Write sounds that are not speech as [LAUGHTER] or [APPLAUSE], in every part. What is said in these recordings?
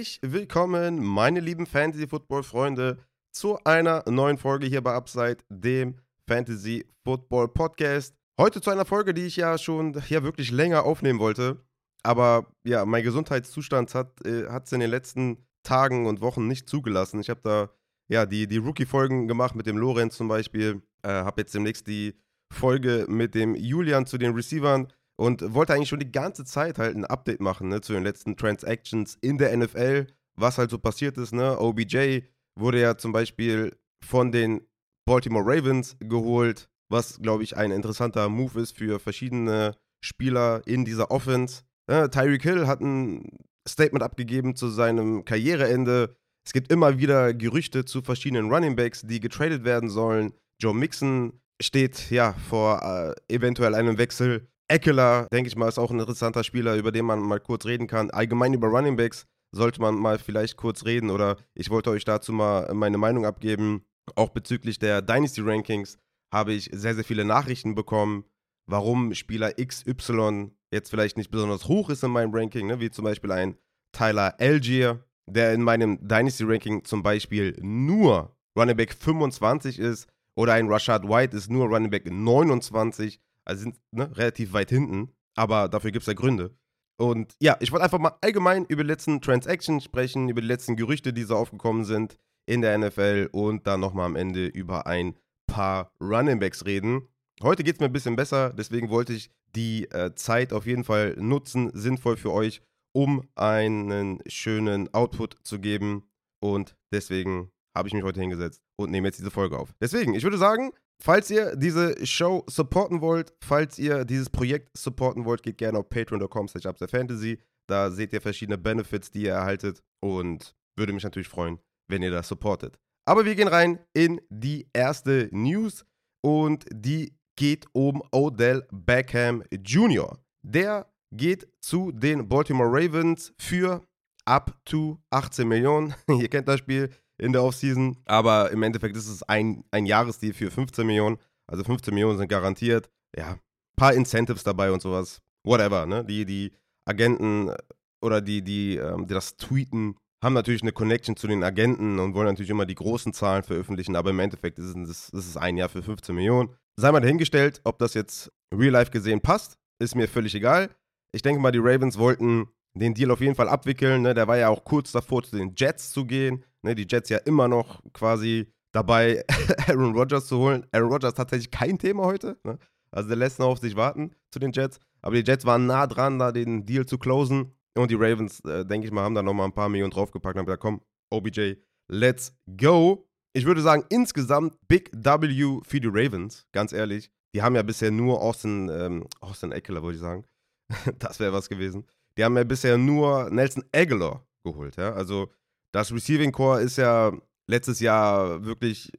Herzlich willkommen, meine lieben Fantasy-Football-Freunde, zu einer neuen Folge hier bei Upside, dem Fantasy-Football-Podcast. Heute zu einer Folge, die ich ja schon ja, wirklich länger aufnehmen wollte. Aber ja, mein Gesundheitszustand hat es äh, in den letzten Tagen und Wochen nicht zugelassen. Ich habe da ja die, die Rookie-Folgen gemacht mit dem Lorenz zum Beispiel. Äh, habe jetzt demnächst die Folge mit dem Julian zu den Receivern und wollte eigentlich schon die ganze Zeit halt ein Update machen ne, zu den letzten Transactions in der NFL, was halt so passiert ist. Ne? OBJ wurde ja zum Beispiel von den Baltimore Ravens geholt, was glaube ich ein interessanter Move ist für verschiedene Spieler in dieser Offense. Ja, Tyreek Hill hat ein Statement abgegeben zu seinem Karriereende. Es gibt immer wieder Gerüchte zu verschiedenen Running Backs, die getradet werden sollen. Joe Mixon steht ja vor äh, eventuell einem Wechsel. Eckler, denke ich mal, ist auch ein interessanter Spieler, über den man mal kurz reden kann. Allgemein über Running Backs sollte man mal vielleicht kurz reden oder ich wollte euch dazu mal meine Meinung abgeben. Auch bezüglich der Dynasty Rankings habe ich sehr, sehr viele Nachrichten bekommen, warum Spieler XY jetzt vielleicht nicht besonders hoch ist in meinem Ranking, ne? wie zum Beispiel ein Tyler Algier, der in meinem Dynasty Ranking zum Beispiel nur Running Back 25 ist oder ein Rashad White ist nur Running Back 29 also sind ne, relativ weit hinten, aber dafür gibt es ja Gründe. Und ja, ich wollte einfach mal allgemein über die letzten Transactions sprechen, über die letzten Gerüchte, die so aufgekommen sind in der NFL und dann nochmal am Ende über ein paar Running Backs reden. Heute geht es mir ein bisschen besser, deswegen wollte ich die äh, Zeit auf jeden Fall nutzen, sinnvoll für euch, um einen schönen Output zu geben. Und deswegen habe ich mich heute hingesetzt und nehme jetzt diese Folge auf. Deswegen, ich würde sagen, Falls ihr diese Show supporten wollt, falls ihr dieses Projekt supporten wollt, geht gerne auf patreon.com slash fantasy. Da seht ihr verschiedene Benefits, die ihr erhaltet und würde mich natürlich freuen, wenn ihr das supportet. Aber wir gehen rein in die erste News und die geht um Odell Beckham Jr. Der geht zu den Baltimore Ravens für up to 18 Millionen. [LAUGHS] ihr kennt das Spiel in der Offseason. Aber im Endeffekt ist es ein, ein Jahresdeal für 15 Millionen. Also 15 Millionen sind garantiert. Ja, paar Incentives dabei und sowas. Whatever, ne? Die, die Agenten äh, oder die, die, ähm, die das tweeten, haben natürlich eine Connection zu den Agenten und wollen natürlich immer die großen Zahlen veröffentlichen, aber im Endeffekt ist es, ist es ein Jahr für 15 Millionen. Sei mal dahingestellt, ob das jetzt real life gesehen passt, ist mir völlig egal. Ich denke mal, die Ravens wollten den Deal auf jeden Fall abwickeln. Ne? Der war ja auch kurz davor, zu den Jets zu gehen. Ne? Die Jets ja immer noch quasi dabei, [LAUGHS] Aaron Rodgers zu holen. Aaron Rodgers tatsächlich kein Thema heute. Ne? Also der lässt noch auf sich warten zu den Jets. Aber die Jets waren nah dran, da den Deal zu closen. Und die Ravens, äh, denke ich mal, haben da nochmal ein paar Millionen draufgepackt und haben gesagt, komm, OBJ, let's go. Ich würde sagen, insgesamt Big W für die Ravens, ganz ehrlich. Die haben ja bisher nur Austin, ähm, Austin Eckler, würde ich sagen. [LAUGHS] das wäre was gewesen. Die haben ja bisher nur Nelson Aguilar geholt. Ja? Also das Receiving Core ist ja letztes Jahr wirklich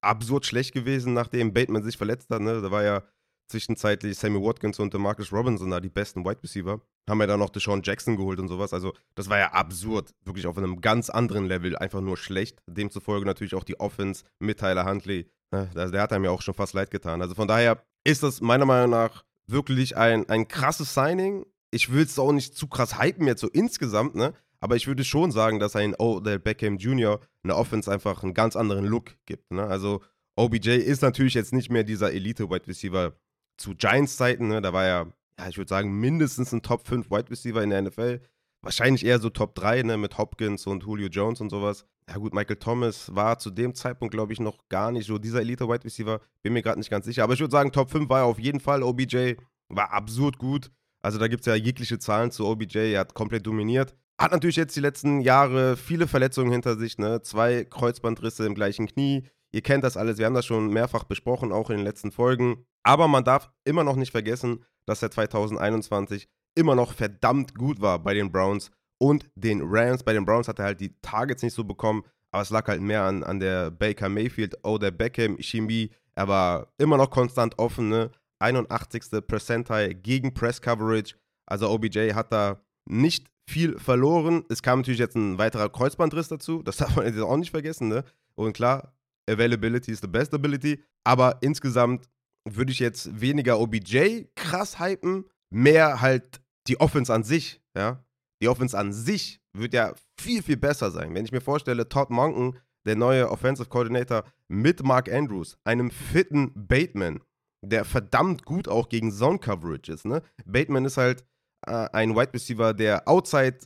absurd schlecht gewesen, nachdem Bateman sich verletzt hat. Ne? Da war ja zwischenzeitlich Sammy Watkins und Marcus Robinson da die besten Wide Receiver. Haben ja dann noch Deshaun Jackson geholt und sowas. Also das war ja absurd. Wirklich auf einem ganz anderen Level. Einfach nur schlecht. Demzufolge natürlich auch die Offense mit Tyler Huntley. Ne? Der hat einem ja auch schon fast leid getan. Also von daher ist das meiner Meinung nach wirklich ein, ein krasses Signing ich will es auch nicht zu krass hypen jetzt so insgesamt, ne? Aber ich würde schon sagen, dass ein Odell Beckham Jr. eine Offense einfach einen ganz anderen Look gibt. Ne? Also OBJ ist natürlich jetzt nicht mehr dieser Elite-Wide Receiver zu Giants-Zeiten. Ne? Da war er, ja, ich würde sagen, mindestens ein Top 5 Wide Receiver in der NFL. Wahrscheinlich eher so Top 3, ne? Mit Hopkins und Julio Jones und sowas. Ja gut, Michael Thomas war zu dem Zeitpunkt, glaube ich, noch gar nicht so dieser Elite-Wide Receiver. Bin mir gerade nicht ganz sicher. Aber ich würde sagen, Top 5 war er auf jeden Fall. OBJ war absurd gut. Also da gibt es ja jegliche Zahlen zu OBJ. Er hat komplett dominiert. Hat natürlich jetzt die letzten Jahre viele Verletzungen hinter sich, ne? Zwei Kreuzbandrisse im gleichen Knie. Ihr kennt das alles, wir haben das schon mehrfach besprochen, auch in den letzten Folgen. Aber man darf immer noch nicht vergessen, dass er 2021 immer noch verdammt gut war bei den Browns und den Rams. Bei den Browns hat er halt die Targets nicht so bekommen, aber es lag halt mehr an, an der Baker Mayfield, oh, der Beckham, Chimie. Er war immer noch konstant offen, ne? 81. Percentile gegen Press Coverage. Also OBJ hat da nicht viel verloren. Es kam natürlich jetzt ein weiterer Kreuzbandriss dazu. Das [LAUGHS] darf man jetzt auch nicht vergessen. Ne? Und klar, Availability is the best ability. Aber insgesamt würde ich jetzt weniger OBJ krass hypen, mehr halt die Offense an sich. Ja? die Offense an sich wird ja viel, viel besser sein. Wenn ich mir vorstelle, Todd Monken, der neue Offensive Coordinator, mit Mark Andrews, einem fitten Bateman, der verdammt gut auch gegen Zone Coverage ist. Ne? Bateman ist halt äh, ein Wide Receiver, der outside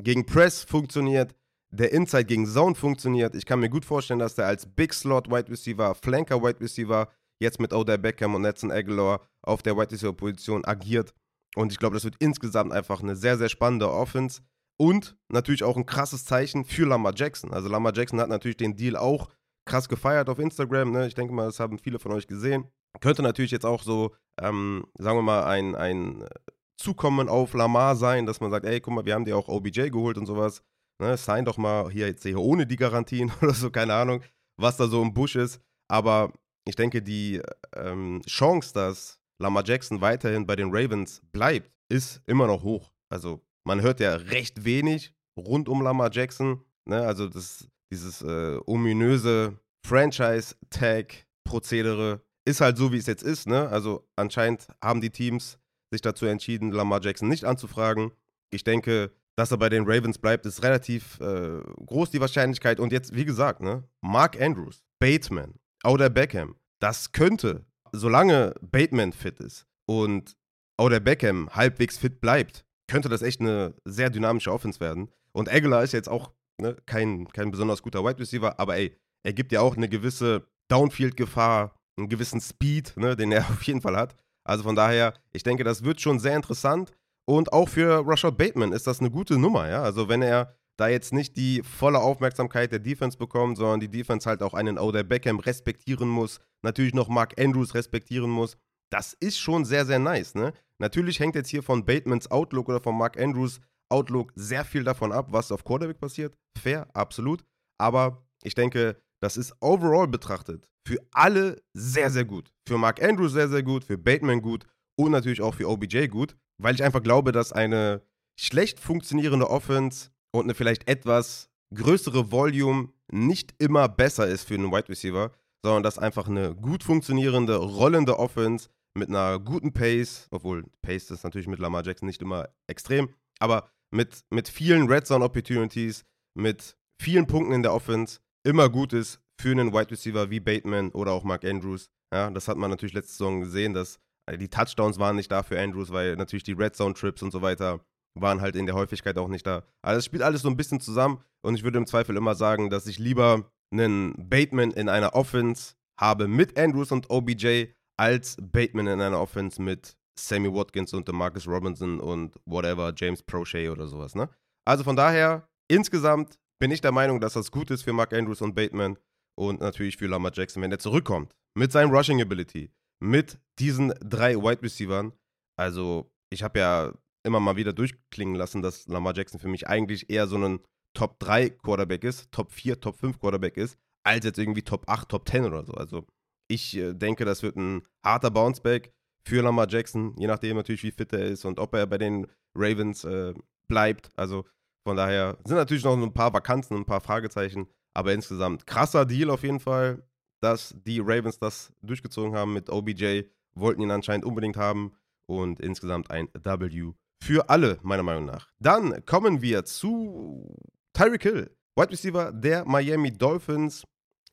gegen Press funktioniert, der Inside gegen Zone funktioniert. Ich kann mir gut vorstellen, dass der als Big Slot Wide Receiver, Flanker Wide Receiver, jetzt mit Odell Beckham und Nelson Aguilar auf der Wide Receiver Position agiert. Und ich glaube, das wird insgesamt einfach eine sehr, sehr spannende Offense. Und natürlich auch ein krasses Zeichen für Lamar Jackson. Also Lamar Jackson hat natürlich den Deal auch krass gefeiert auf Instagram. Ne? Ich denke mal, das haben viele von euch gesehen. Könnte natürlich jetzt auch so, ähm, sagen wir mal, ein, ein Zukommen auf Lamar sein, dass man sagt, ey, guck mal, wir haben dir auch OBJ geholt und sowas. Ne? Sign doch mal hier jetzt hier ohne die Garantien [LAUGHS] oder so, keine Ahnung, was da so im Busch ist. Aber ich denke, die ähm, Chance, dass Lamar Jackson weiterhin bei den Ravens bleibt, ist immer noch hoch. Also man hört ja recht wenig rund um Lamar Jackson. Ne? Also das, dieses äh, ominöse Franchise-Tag-Prozedere ist halt so, wie es jetzt ist. Ne? Also anscheinend haben die Teams sich dazu entschieden, Lamar Jackson nicht anzufragen. Ich denke, dass er bei den Ravens bleibt, ist relativ äh, groß die Wahrscheinlichkeit. Und jetzt, wie gesagt, ne? Mark Andrews, Bateman, Oder Beckham, das könnte, solange Bateman fit ist und Oder Beckham halbwegs fit bleibt, könnte das echt eine sehr dynamische Offense werden. Und Aguilar ist jetzt auch ne, kein, kein besonders guter Wide Receiver, aber ey, er gibt ja auch eine gewisse Downfield-Gefahr, einen gewissen Speed, ne, den er [LAUGHS] auf jeden Fall hat. Also von daher, ich denke, das wird schon sehr interessant. Und auch für Rashad Bateman ist das eine gute Nummer, ja. Also wenn er da jetzt nicht die volle Aufmerksamkeit der Defense bekommt, sondern die Defense halt auch einen Oder Beckham respektieren muss, natürlich noch Mark Andrews respektieren muss, das ist schon sehr, sehr nice, ne? Natürlich hängt jetzt hier von Batemans Outlook oder von Mark Andrews Outlook sehr viel davon ab, was auf Quarterback passiert. Fair, absolut. Aber ich denke, das ist overall betrachtet für alle sehr, sehr gut. Für Mark Andrews sehr, sehr gut, für Bateman gut und natürlich auch für OBJ gut, weil ich einfach glaube, dass eine schlecht funktionierende Offense und eine vielleicht etwas größere Volume nicht immer besser ist für einen Wide Receiver, sondern dass einfach eine gut funktionierende, rollende Offense mit einer guten Pace, obwohl Pace ist natürlich mit Lamar Jackson nicht immer extrem, aber mit, mit vielen Red Zone Opportunities, mit vielen Punkten in der Offense immer gut ist für einen Wide Receiver wie Bateman oder auch Mark Andrews. Ja, das hat man natürlich letzte Saison gesehen, dass äh, die Touchdowns waren nicht da für Andrews, weil natürlich die Red Zone Trips und so weiter waren halt in der Häufigkeit auch nicht da. Also es spielt alles so ein bisschen zusammen und ich würde im Zweifel immer sagen, dass ich lieber einen Bateman in einer Offense habe mit Andrews und OBJ als Bateman in einer Offense mit Sammy Watkins und Marcus Robinson und whatever, James Prochet oder sowas, ne? Also von daher, insgesamt bin ich der Meinung, dass das gut ist für Mark Andrews und Bateman und natürlich für Lamar Jackson, wenn er zurückkommt. Mit seinem Rushing Ability, mit diesen drei Wide Receivern. Also, ich habe ja immer mal wieder durchklingen lassen, dass Lamar Jackson für mich eigentlich eher so ein Top 3 Quarterback ist, Top 4, Top 5 Quarterback ist, als jetzt irgendwie Top 8, Top 10 oder so. Also, ich äh, denke, das wird ein harter Bounceback für Lamar Jackson, je nachdem natürlich, wie fit er ist und ob er bei den Ravens äh, bleibt. Also von daher sind natürlich noch ein paar Vakanzen, ein paar Fragezeichen, aber insgesamt krasser Deal auf jeden Fall, dass die Ravens das durchgezogen haben mit OBJ, wollten ihn anscheinend unbedingt haben und insgesamt ein W für alle, meiner Meinung nach. Dann kommen wir zu Tyreek Hill, Wide Receiver der Miami Dolphins,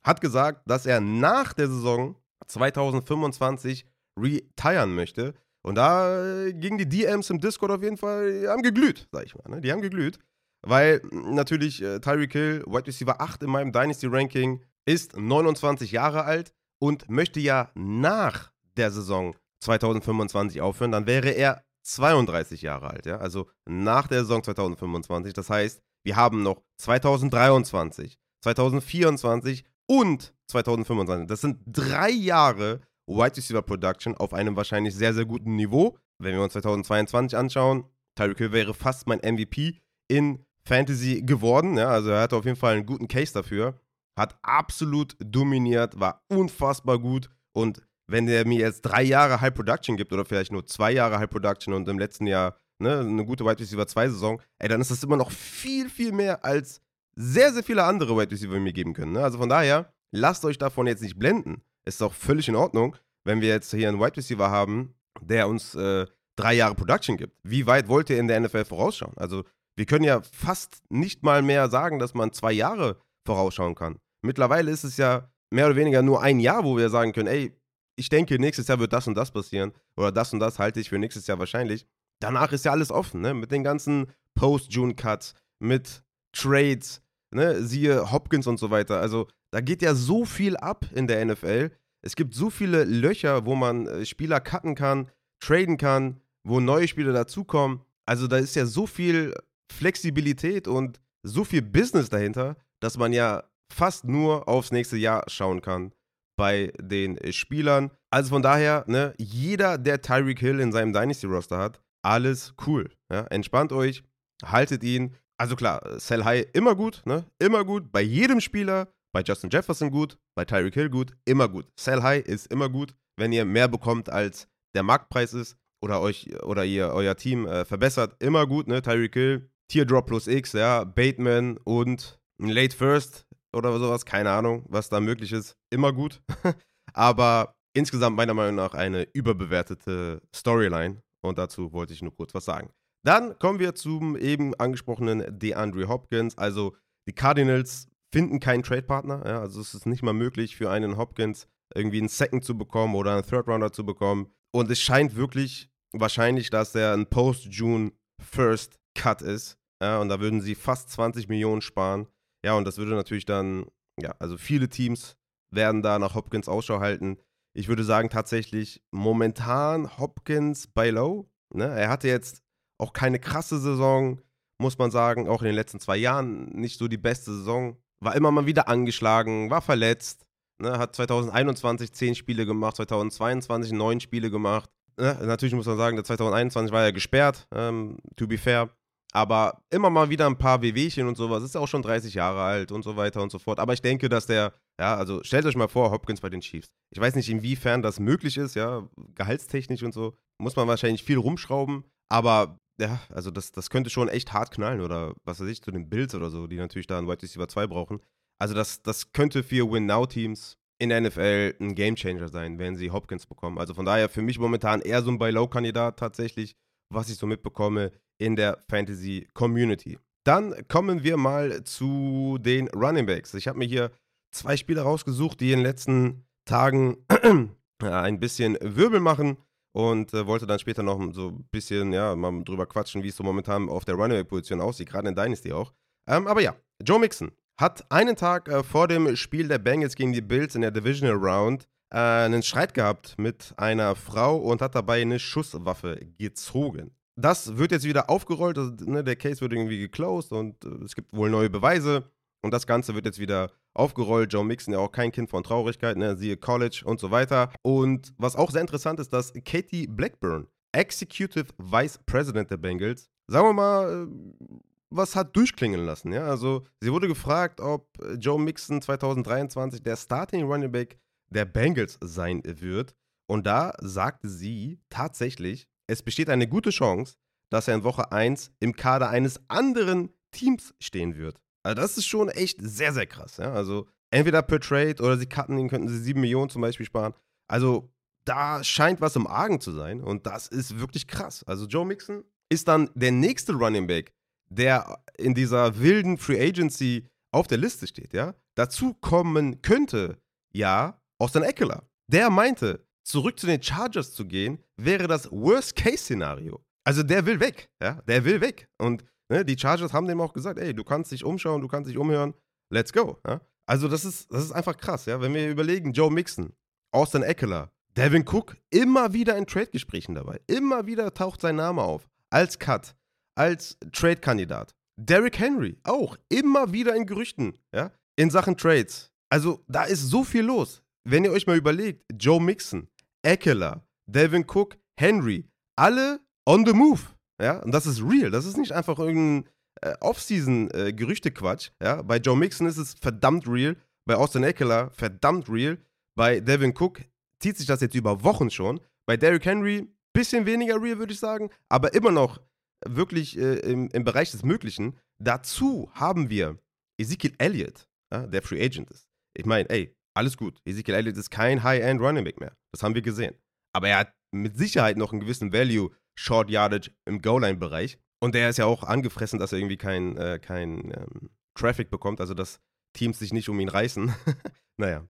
hat gesagt, dass er nach der Saison 2025 retiren möchte. Und da gingen die DMs im Discord auf jeden Fall, die haben geglüht, sag ich mal. Ne? Die haben geglüht. Weil natürlich äh, Tyreek Hill, Wide Receiver 8 in meinem Dynasty-Ranking, ist 29 Jahre alt und möchte ja nach der Saison 2025 aufhören. Dann wäre er 32 Jahre alt. Ja? Also nach der Saison 2025. Das heißt, wir haben noch 2023, 2024 und 2025. Das sind drei Jahre Wide Receiver Production auf einem wahrscheinlich sehr, sehr guten Niveau. Wenn wir uns 2022 anschauen, Tyreek Hill wäre fast mein MVP in Fantasy geworden. Ja, also er hatte auf jeden Fall einen guten Case dafür. Hat absolut dominiert, war unfassbar gut. Und wenn der mir jetzt drei Jahre High Production gibt oder vielleicht nur zwei Jahre High Production und im letzten Jahr ne, eine gute Wide Receiver 2 Saison, ey, dann ist das immer noch viel, viel mehr als sehr, sehr viele andere Wide Receiver mir geben können. Ne? Also von daher, lasst euch davon jetzt nicht blenden. Ist doch völlig in Ordnung, wenn wir jetzt hier einen Wide Receiver haben, der uns äh, drei Jahre Production gibt. Wie weit wollt ihr in der NFL vorausschauen? Also wir können ja fast nicht mal mehr sagen, dass man zwei Jahre vorausschauen kann. Mittlerweile ist es ja mehr oder weniger nur ein Jahr, wo wir sagen können, ey, ich denke, nächstes Jahr wird das und das passieren oder das und das halte ich für nächstes Jahr wahrscheinlich. Danach ist ja alles offen, ne? Mit den ganzen Post-June-Cuts, mit Trades, ne? Siehe Hopkins und so weiter. Also da geht ja so viel ab in der NFL. Es gibt so viele Löcher, wo man äh, Spieler cutten kann, traden kann, wo neue Spieler dazukommen. Also da ist ja so viel Flexibilität und so viel Business dahinter, dass man ja fast nur aufs nächste Jahr schauen kann bei den Spielern. Also von daher, ne, jeder, der Tyreek Hill in seinem Dynasty-Roster hat, alles cool. Ja? Entspannt euch, haltet ihn. Also klar, Sell High immer gut, ne? Immer gut. Bei jedem Spieler, bei Justin Jefferson gut, bei Tyreek Hill gut, immer gut. Sell High ist immer gut, wenn ihr mehr bekommt, als der Marktpreis ist oder euch oder ihr euer Team äh, verbessert, immer gut, ne? Tyreek Hill, Teardrop plus X, ja, Bateman und ein Late First oder sowas, keine Ahnung, was da möglich ist, immer gut. [LAUGHS] Aber insgesamt meiner Meinung nach eine überbewertete Storyline und dazu wollte ich nur kurz was sagen. Dann kommen wir zum eben angesprochenen DeAndre Hopkins. Also die Cardinals finden keinen Trade-Partner. Ja, also es ist nicht mal möglich für einen Hopkins irgendwie einen Second zu bekommen oder einen Third Rounder zu bekommen. Und es scheint wirklich wahrscheinlich, dass er ein Post-June First Cut ist. Ja, und da würden sie fast 20 Millionen sparen. Ja, und das würde natürlich dann, ja, also viele Teams werden da nach Hopkins Ausschau halten. Ich würde sagen, tatsächlich momentan Hopkins bei Low. Ne? Er hatte jetzt auch keine krasse Saison, muss man sagen. Auch in den letzten zwei Jahren nicht so die beste Saison. War immer mal wieder angeschlagen, war verletzt. Ne? Hat 2021 zehn Spiele gemacht, 2022 neun Spiele gemacht. Ne? Natürlich muss man sagen, der 2021 war ja gesperrt, ähm, to be fair. Aber immer mal wieder ein paar Wehwehchen und sowas. Ist ja auch schon 30 Jahre alt und so weiter und so fort. Aber ich denke, dass der, ja, also stellt euch mal vor, Hopkins bei den Chiefs. Ich weiß nicht, inwiefern das möglich ist, ja, gehaltstechnisch und so. Muss man wahrscheinlich viel rumschrauben. Aber ja, also das, das könnte schon echt hart knallen oder was weiß ich, zu den Bills oder so, die natürlich da einen White Receiver 2 brauchen. Also das, das könnte für Win-Now-Teams in der NFL ein Gamechanger sein, wenn sie Hopkins bekommen. Also von daher für mich momentan eher so ein Buy-Low-Kandidat tatsächlich, was ich so mitbekomme in der Fantasy Community. Dann kommen wir mal zu den Running Backs. Ich habe mir hier zwei Spieler rausgesucht, die in den letzten Tagen [CLEARS THROAT] ein bisschen Wirbel machen und äh, wollte dann später noch so ein bisschen, ja, mal drüber quatschen, wie es so momentan auf der Running Back Position aussieht, gerade in Dynasty auch. Ähm, aber ja, Joe Mixon hat einen Tag äh, vor dem Spiel der Bengals gegen die Bills in der Divisional Round äh, einen Streit gehabt mit einer Frau und hat dabei eine Schusswaffe gezogen das wird jetzt wieder aufgerollt. Also, ne, der Case wird irgendwie geclosed und äh, es gibt wohl neue Beweise. Und das Ganze wird jetzt wieder aufgerollt. Joe Mixon ja auch kein Kind von Traurigkeit, ne? siehe College und so weiter. Und was auch sehr interessant ist, dass Katie Blackburn, Executive Vice President der Bengals, sagen wir mal, äh, was hat durchklingen lassen. Ja? Also sie wurde gefragt, ob Joe Mixon 2023 der Starting Running Back der Bengals sein wird. Und da sagte sie tatsächlich, es besteht eine gute Chance, dass er in Woche 1 im Kader eines anderen Teams stehen wird. Also das ist schon echt sehr, sehr krass. Ja? Also entweder per Trade oder sie cutten ihn, könnten sie 7 Millionen zum Beispiel sparen. Also da scheint was im Argen zu sein und das ist wirklich krass. Also Joe Mixon ist dann der nächste Running Back, der in dieser wilden Free Agency auf der Liste steht, ja. Dazu kommen könnte, ja, Austin Eckler. Der meinte, zurück zu den Chargers zu gehen, wäre das Worst-Case-Szenario. Also der will weg, ja, der will weg. Und ne, die Chargers haben dem auch gesagt, ey, du kannst dich umschauen, du kannst dich umhören, let's go. Ja? Also das ist, das ist einfach krass, ja. Wenn wir überlegen, Joe Mixon, Austin Eckler, Devin Cook, immer wieder in Trade-Gesprächen dabei. Immer wieder taucht sein Name auf. Als Cut, als Trade-Kandidat. Derrick Henry, auch immer wieder in Gerüchten, ja, in Sachen Trades. Also da ist so viel los. Wenn ihr euch mal überlegt, Joe Mixon, Eckler, Devin Cook, Henry, alle on the move. Ja, und das ist real. Das ist nicht einfach irgendein äh, Off-Season-Gerüchte-Quatsch. Äh, ja, bei Joe Mixon ist es verdammt real. Bei Austin Eckler verdammt real. Bei Devin Cook zieht sich das jetzt über Wochen schon. Bei Derrick Henry bisschen weniger real, würde ich sagen, aber immer noch wirklich äh, im, im Bereich des Möglichen. Dazu haben wir Ezekiel Elliott, ja, der Free Agent ist. Ich meine, ey, alles gut. Ezekiel Elliott ist kein High-End Running Back mehr. Das haben wir gesehen. Aber er hat mit Sicherheit noch einen gewissen Value, Short Yardage im Goal-Line-Bereich. Und der ist ja auch angefressen, dass er irgendwie kein, äh, kein ähm, Traffic bekommt, also dass Teams sich nicht um ihn reißen. [LAUGHS] naja,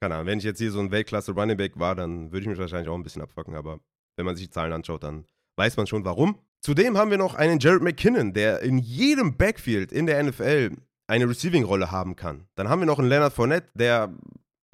keine Ahnung. Wenn ich jetzt hier so ein Weltklasse Running Back war, dann würde ich mich wahrscheinlich auch ein bisschen abfacken, aber wenn man sich die Zahlen anschaut, dann weiß man schon warum. Zudem haben wir noch einen Jared McKinnon, der in jedem Backfield in der NFL eine Receiving-Rolle haben kann. Dann haben wir noch einen Leonard Fournette, der,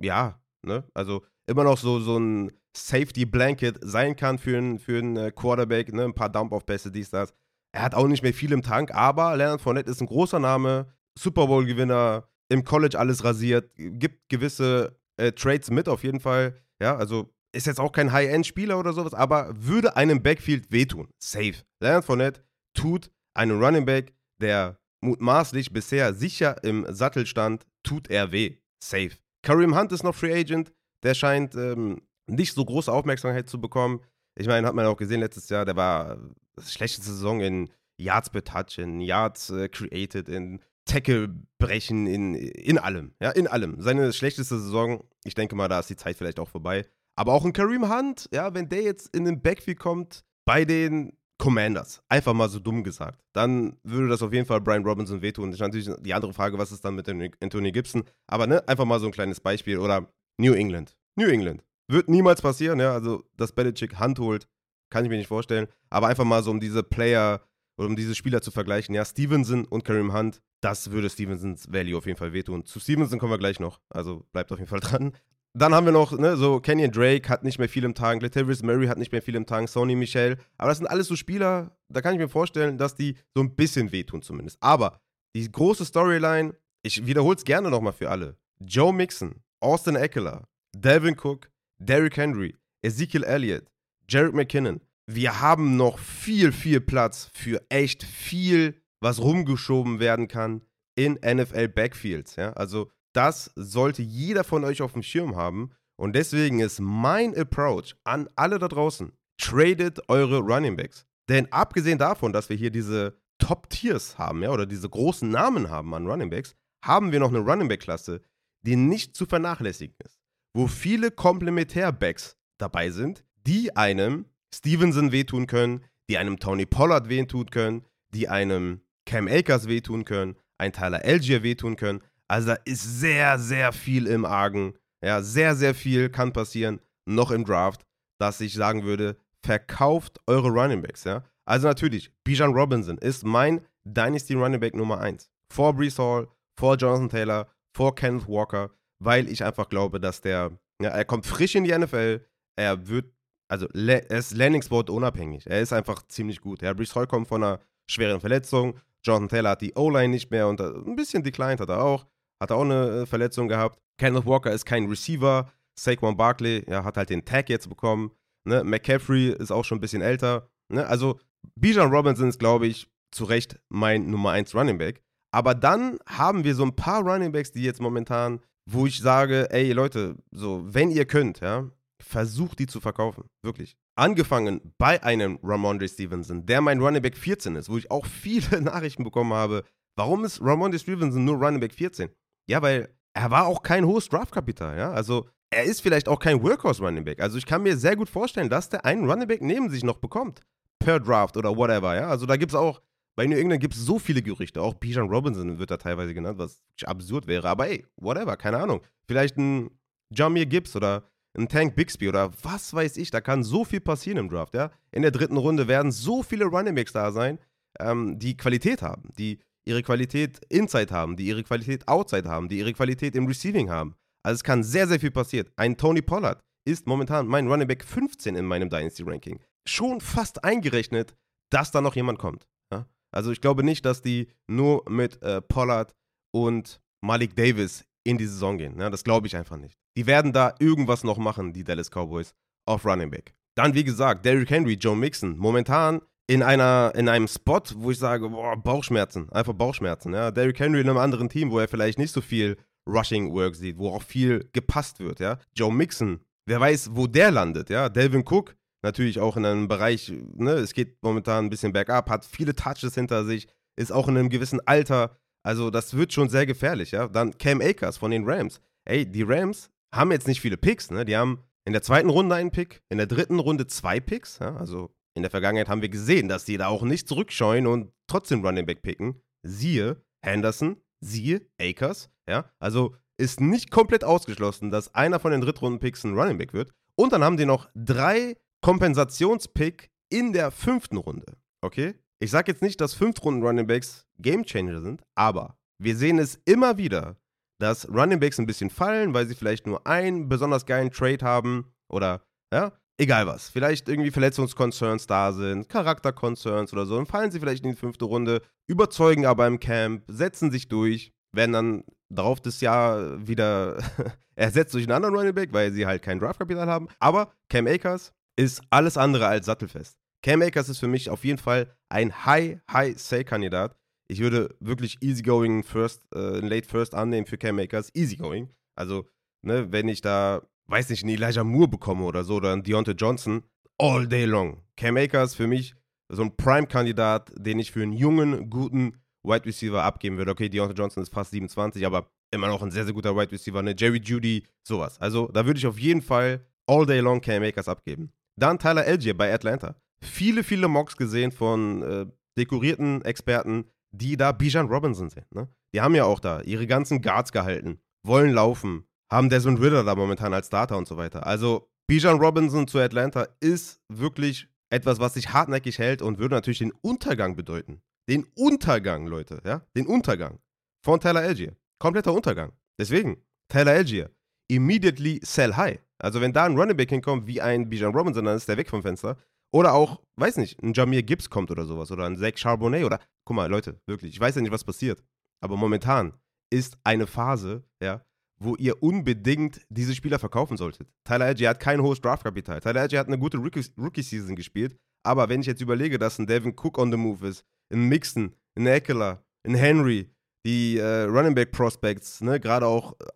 ja, ne, also immer noch so, so ein Safety-Blanket sein kann für einen für äh, Quarterback, ne, ein paar Dump-Off-Pässe, dies, das. Er hat auch nicht mehr viel im Tank, aber Leonard Fournette ist ein großer Name, Super Bowl-Gewinner, im College alles rasiert, gibt gewisse äh, Trades mit auf jeden Fall. Ja, also ist jetzt auch kein High-End-Spieler oder sowas, aber würde einem Backfield wehtun. Safe. Leonard Fournette tut einem Running Back, der mutmaßlich bisher sicher im Sattel stand, tut er weh. Safe. Kareem Hunt ist noch Free Agent. Der scheint ähm, nicht so große Aufmerksamkeit zu bekommen. Ich meine, hat man auch gesehen letztes Jahr, der war das schlechteste Saison in Yards per Touch, in Yards äh, created, in Tackle brechen, in, in allem. Ja, in allem. Seine schlechteste Saison, ich denke mal, da ist die Zeit vielleicht auch vorbei. Aber auch ein Kareem Hunt, ja, wenn der jetzt in den Backfield kommt, bei den Commanders, einfach mal so dumm gesagt, dann würde das auf jeden Fall Brian Robinson wehtun. Das ist natürlich die andere Frage, was ist dann mit Anthony Gibson? Aber ne, einfach mal so ein kleines Beispiel. Oder New England. New England. Wird niemals passieren, ja. Also, dass Belichick Hand holt, kann ich mir nicht vorstellen. Aber einfach mal so, um diese Player oder um diese Spieler zu vergleichen. Ja, Stevenson und Kareem Hunt, das würde Stevensons Value auf jeden Fall wehtun. Zu Stevenson kommen wir gleich noch. Also bleibt auf jeden Fall dran. Dann haben wir noch, ne, so Kenyon Drake hat nicht mehr viel im Tank, Latavius Murray hat nicht mehr viel im Tank, Sony Michel. Aber das sind alles so Spieler, da kann ich mir vorstellen, dass die so ein bisschen wehtun zumindest. Aber die große Storyline, ich wiederhole es gerne nochmal für alle. Joe Mixon, Austin Eckler, Devin Cook, Derrick Henry, Ezekiel Elliott, Jared McKinnon. Wir haben noch viel, viel Platz für echt viel, was rumgeschoben werden kann in NFL Backfields. Ja? Also das sollte jeder von euch auf dem Schirm haben. Und deswegen ist mein Approach an alle da draußen: tradet eure Running Backs. Denn abgesehen davon, dass wir hier diese Top-Tiers haben, ja, oder diese großen Namen haben an Running Backs, haben wir noch eine Running Back-Klasse, die nicht zu vernachlässigen ist. Wo viele Komplementärbacks dabei sind, die einem Stevenson wehtun können, die einem Tony Pollard wehtun können, die einem Cam Akers wehtun können, ein Tyler Algier wehtun können. Also da ist sehr, sehr viel im Argen. Ja, sehr, sehr viel kann passieren, noch im Draft, dass ich sagen würde, verkauft eure Running Backs, ja. Also natürlich, Bijan Robinson ist mein Dynasty Running Back Nummer 1. Vor Brees Hall, vor Jonathan Taylor, vor Kenneth Walker, weil ich einfach glaube, dass der, ja, er kommt frisch in die NFL, er wird, also er ist Landing Spot unabhängig, er ist einfach ziemlich gut. Ja, Brees Hall kommt von einer schweren Verletzung, Jonathan Taylor hat die O-Line nicht mehr und ein bisschen declined hat er auch hat auch eine äh, Verletzung gehabt. Kenneth Walker ist kein Receiver. Saquon Barkley ja, hat halt den Tag jetzt bekommen. Ne? McCaffrey ist auch schon ein bisschen älter. Ne? Also Bijan Robinson ist, glaube ich, zu Recht mein Nummer 1 Running Back. Aber dann haben wir so ein paar Running Backs, die jetzt momentan, wo ich sage, ey Leute, so, wenn ihr könnt, ja, versucht die zu verkaufen. Wirklich. Angefangen bei einem Ramondre Stevenson, der mein Running Back 14 ist, wo ich auch [LAUGHS] viele Nachrichten bekommen habe. Warum ist Ramondre Stevenson nur Running Back 14? Ja, weil er war auch kein hohes Draftkapital, ja. Also er ist vielleicht auch kein Workhorse-Running Back. Also ich kann mir sehr gut vorstellen, dass der einen Running Back neben sich noch bekommt. Per Draft oder whatever, ja. Also da gibt es auch, bei New England gibt es so viele Gerüchte. Auch Bijan Robinson wird da teilweise genannt, was absurd wäre. Aber ey, whatever, keine Ahnung. Vielleicht ein Jamir Gibbs oder ein Tank Bixby oder was weiß ich. Da kann so viel passieren im Draft, ja. In der dritten Runde werden so viele Running Backs da sein, ähm, die Qualität haben, die ihre Qualität Inside haben, die ihre Qualität Outside haben, die ihre Qualität im Receiving haben. Also es kann sehr, sehr viel passieren. Ein Tony Pollard ist momentan mein Running Back 15 in meinem Dynasty Ranking. Schon fast eingerechnet, dass da noch jemand kommt. Ja? Also ich glaube nicht, dass die nur mit äh, Pollard und Malik Davis in die Saison gehen. Ja? Das glaube ich einfach nicht. Die werden da irgendwas noch machen, die Dallas Cowboys, auf Running Back. Dann, wie gesagt, Derrick Henry, Joe Mixon. Momentan in, einer, in einem Spot, wo ich sage, boah, Bauchschmerzen, einfach Bauchschmerzen. Ja? Derrick Henry in einem anderen Team, wo er vielleicht nicht so viel Rushing Work sieht, wo auch viel gepasst wird. Ja? Joe Mixon, wer weiß, wo der landet. Ja? Delvin Cook, natürlich auch in einem Bereich, ne, es geht momentan ein bisschen bergab, hat viele Touches hinter sich, ist auch in einem gewissen Alter. Also das wird schon sehr gefährlich. Ja? Dann Cam Akers von den Rams. Ey, die Rams haben jetzt nicht viele Picks. Ne? Die haben in der zweiten Runde einen Pick, in der dritten Runde zwei Picks. Ja? Also in der Vergangenheit haben wir gesehen, dass die da auch nicht zurückscheuen und trotzdem Running Back picken. Siehe Henderson, siehe Akers, ja. Also ist nicht komplett ausgeschlossen, dass einer von den Drittrunden-Picks ein Running Back wird. Und dann haben die noch drei Kompensationspick in der fünften Runde. Okay? Ich sage jetzt nicht, dass Fünftrunden Running Backs Gamechanger sind, aber wir sehen es immer wieder, dass Running Backs ein bisschen fallen, weil sie vielleicht nur einen besonders geilen Trade haben oder ja, egal was. Vielleicht irgendwie Verletzungskoncerns da sind, Charakterconcerns oder so. Dann fallen sie vielleicht in die fünfte Runde, überzeugen aber im Camp, setzen sich durch, werden dann darauf das Jahr wieder [LAUGHS] ersetzt durch einen anderen Running Back, weil sie halt kein Draftkapital haben. Aber Cam Akers ist alles andere als sattelfest. Cam Akers ist für mich auf jeden Fall ein High, High Sale-Kandidat. Ich würde wirklich easygoing First, äh, Late First annehmen für Cam Akers. Easygoing. Also, ne, wenn ich da, weiß nicht, einen Elijah Moore bekomme oder so, oder einen Deontay Johnson, all day long. Cam Akers für mich so ein Prime-Kandidat, den ich für einen jungen, guten Wide Receiver abgeben würde. Okay, Deontay Johnson ist fast 27, aber immer noch ein sehr, sehr guter Wide Receiver, ne? Jerry Judy, sowas. Also da würde ich auf jeden Fall all day long Cam Akers abgeben. Dann Tyler Algier bei Atlanta. Viele, viele Mocks gesehen von äh, dekorierten Experten, die da Bijan Robinson sehen. Ne? Die haben ja auch da ihre ganzen Guards gehalten, wollen laufen, haben Desmond Ritter da momentan als Starter und so weiter. Also Bijan Robinson zu Atlanta ist wirklich etwas, was sich hartnäckig hält und würde natürlich den Untergang bedeuten. Den Untergang, Leute, ja? Den Untergang von Tyler Algier. Kompletter Untergang. Deswegen, Tyler Algier, immediately sell high. Also wenn da ein Running Back hinkommt wie ein Bijan Robinson, dann ist der weg vom Fenster. Oder auch, weiß nicht, ein Jamir Gibbs kommt oder sowas. Oder ein Zach Charbonnet oder. Guck mal, Leute, wirklich, ich weiß ja nicht, was passiert. Aber momentan ist eine Phase, ja, wo ihr unbedingt diese Spieler verkaufen solltet. Tyler Edgy hat kein hohes Draftkapital. Tyler Edgy hat eine gute Rookie-Season gespielt. Aber wenn ich jetzt überlege, dass ein Devin Cook on the move ist, ein Mixon, ein Eckler, ein Henry, die äh, Running Back Prospects, ne, gerade auch äh,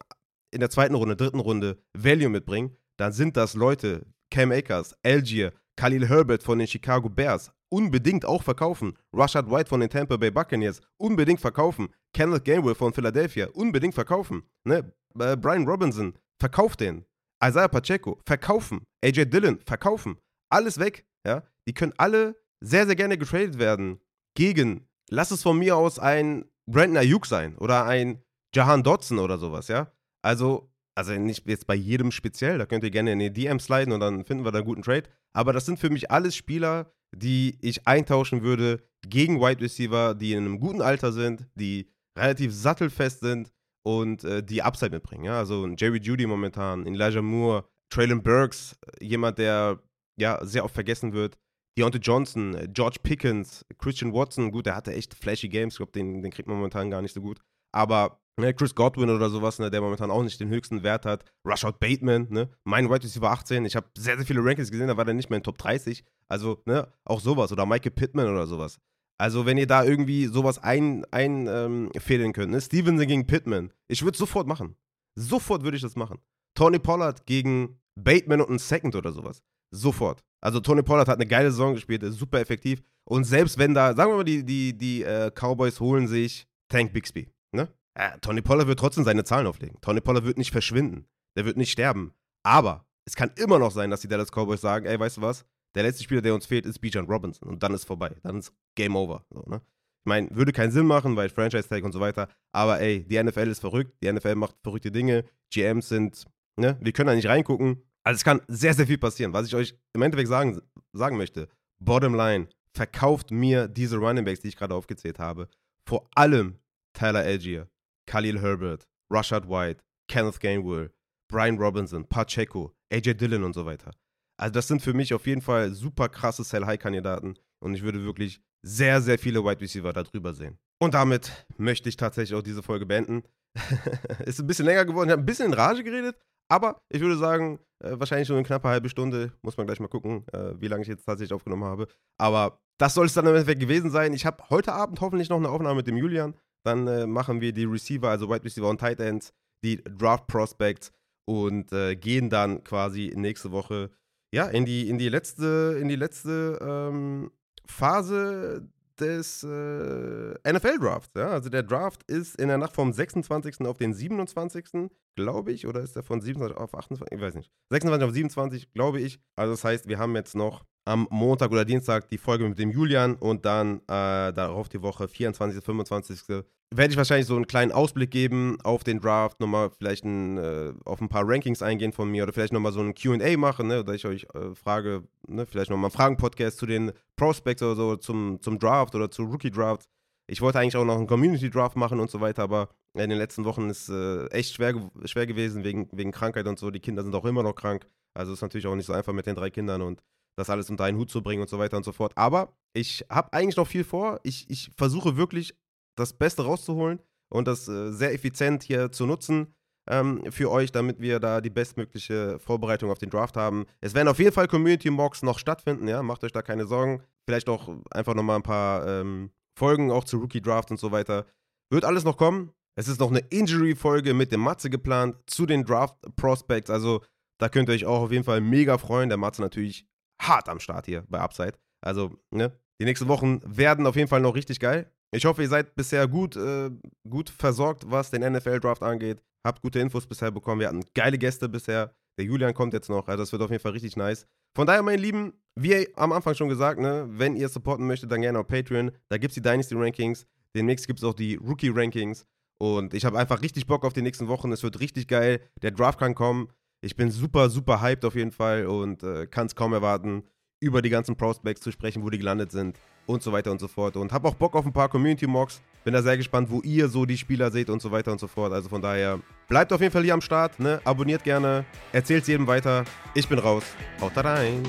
in der zweiten Runde, dritten Runde Value mitbringen, dann sind das Leute, Cam Akers, Algier, Khalil Herbert von den Chicago Bears, unbedingt auch verkaufen. Rashad White von den Tampa Bay Buccaneers, unbedingt verkaufen. Kenneth Gainwell von Philadelphia, unbedingt verkaufen. Ne? Äh, Brian Robinson, verkauft den. Isaiah Pacheco, verkaufen. AJ Dillon, verkaufen. Alles weg. Ja? Die können alle sehr, sehr gerne getradet werden gegen, lass es von mir aus ein Brandon Ayuk sein oder ein Jahan Dodson oder sowas, ja. Also, also nicht jetzt bei jedem speziell, da könnt ihr gerne in die DM sliden und dann finden wir da einen guten Trade. Aber das sind für mich alles Spieler, die ich eintauschen würde gegen Wide Receiver, die in einem guten Alter sind, die relativ sattelfest sind und äh, die Upside mitbringen. Ja? Also Jerry Judy momentan, Elijah Moore, Traylon Burks, jemand, der ja sehr oft vergessen wird. Deontay Johnson, äh, George Pickens, Christian Watson, gut, der hatte echt flashy Games, ich glaube, den, den kriegt man momentan gar nicht so gut. Aber ne, Chris Godwin oder sowas, ne, der momentan auch nicht den höchsten Wert hat. Rushout Bateman, ne, mein Wide Receiver 18. Ich habe sehr, sehr viele Rankings gesehen, da war der nicht mehr in Top 30. Also, ne, auch sowas. Oder Michael Pittman oder sowas. Also, wenn ihr da irgendwie sowas einfädeln ein, ähm, könnt, ne, Stevenson gegen Pittman, ich würde sofort machen. Sofort würde ich das machen. Tony Pollard gegen Bateman und ein Second oder sowas. Sofort. Also Tony Pollard hat eine geile Saison gespielt, ist super effektiv. Und selbst wenn da, sagen wir mal, die, die, die äh, Cowboys holen sich Tank Bixby, ne? Äh, Tony Pollard wird trotzdem seine Zahlen auflegen. Tony Pollard wird nicht verschwinden. Der wird nicht sterben. Aber es kann immer noch sein, dass die Dallas Cowboys sagen, ey, weißt du was? Der letzte Spieler, der uns fehlt, ist Bijan Robinson. Und dann ist vorbei. Dann ist Game Over. So, ne? Ich meine, würde keinen Sinn machen, weil Franchise-Tag und so weiter. Aber ey, die NFL ist verrückt. Die NFL macht verrückte Dinge. GMs sind, ne? Wir können da nicht reingucken. Also es kann sehr, sehr viel passieren. Was ich euch im Endeffekt sagen, sagen möchte, bottom line, verkauft mir diese Running Backs, die ich gerade aufgezählt habe. Vor allem Tyler Algier, Khalil Herbert, Rashad White, Kenneth Gainwell, Brian Robinson, Pacheco, AJ Dillon und so weiter. Also das sind für mich auf jeden Fall super krasse Sell-High-Kandidaten und ich würde wirklich sehr, sehr viele Wide Receiver darüber sehen. Und damit möchte ich tatsächlich auch diese Folge beenden. [LAUGHS] Ist ein bisschen länger geworden, ich habe ein bisschen in Rage geredet, aber ich würde sagen, äh, wahrscheinlich schon eine knappe halbe Stunde. Muss man gleich mal gucken, äh, wie lange ich jetzt tatsächlich aufgenommen habe. Aber das soll es dann im Endeffekt gewesen sein. Ich habe heute Abend hoffentlich noch eine Aufnahme mit dem Julian. Dann äh, machen wir die Receiver, also Wide Receiver und Tight Ends, die Draft Prospects und äh, gehen dann quasi nächste Woche ja, in die, in die letzte, in die letzte ähm, Phase des äh, NFL-Drafts. Ja? Also der Draft ist in der Nacht vom 26. auf den 27. glaube ich, oder ist der von 27 auf 28? Ich weiß nicht. 26 auf 27, glaube ich. Also das heißt, wir haben jetzt noch am Montag oder Dienstag die Folge mit dem Julian und dann äh, darauf die Woche 24., 25. Werde ich wahrscheinlich so einen kleinen Ausblick geben auf den Draft, nochmal vielleicht ein, äh, auf ein paar Rankings eingehen von mir oder vielleicht nochmal so ein QA machen, ne, oder ich euch äh, frage, ne, vielleicht nochmal einen Fragen-Podcast zu den Prospects oder so, zum, zum Draft oder zu Rookie-Draft. Ich wollte eigentlich auch noch einen Community-Draft machen und so weiter, aber in den letzten Wochen ist äh, echt schwer, schwer gewesen wegen, wegen Krankheit und so. Die Kinder sind auch immer noch krank. Also ist natürlich auch nicht so einfach mit den drei Kindern und das alles unter einen Hut zu bringen und so weiter und so fort. Aber ich habe eigentlich noch viel vor. Ich, ich versuche wirklich das Beste rauszuholen und das äh, sehr effizient hier zu nutzen ähm, für euch, damit wir da die bestmögliche Vorbereitung auf den Draft haben. Es werden auf jeden Fall Community Mocks noch stattfinden, ja, macht euch da keine Sorgen. Vielleicht auch einfach nochmal ein paar ähm, Folgen auch zu Rookie Draft und so weiter. Wird alles noch kommen. Es ist noch eine Injury-Folge mit dem Matze geplant zu den Draft Prospects. Also da könnt ihr euch auch auf jeden Fall mega freuen. Der Matze natürlich hart am Start hier bei Upside. Also, ne? Die nächsten Wochen werden auf jeden Fall noch richtig geil. Ich hoffe, ihr seid bisher gut, äh, gut versorgt, was den NFL-Draft angeht. Habt gute Infos bisher bekommen. Wir hatten geile Gäste bisher. Der Julian kommt jetzt noch. Also, das wird auf jeden Fall richtig nice. Von daher, meine Lieben, wie am Anfang schon gesagt, ne, wenn ihr supporten möchtet, dann gerne auf Patreon. Da gibt es die Dynasty Rankings. Demnächst gibt es auch die Rookie Rankings. Und ich habe einfach richtig Bock auf die nächsten Wochen. Es wird richtig geil. Der Draft kann kommen. Ich bin super, super hyped auf jeden Fall und äh, kann es kaum erwarten, über die ganzen Prospects zu sprechen, wo die gelandet sind und so weiter und so fort. Und habe auch Bock auf ein paar Community-Mocks. Bin da sehr gespannt, wo ihr so die Spieler seht und so weiter und so fort. Also von daher, bleibt auf jeden Fall hier am Start. Ne? Abonniert gerne, erzählt jedem weiter. Ich bin raus. Haut rein.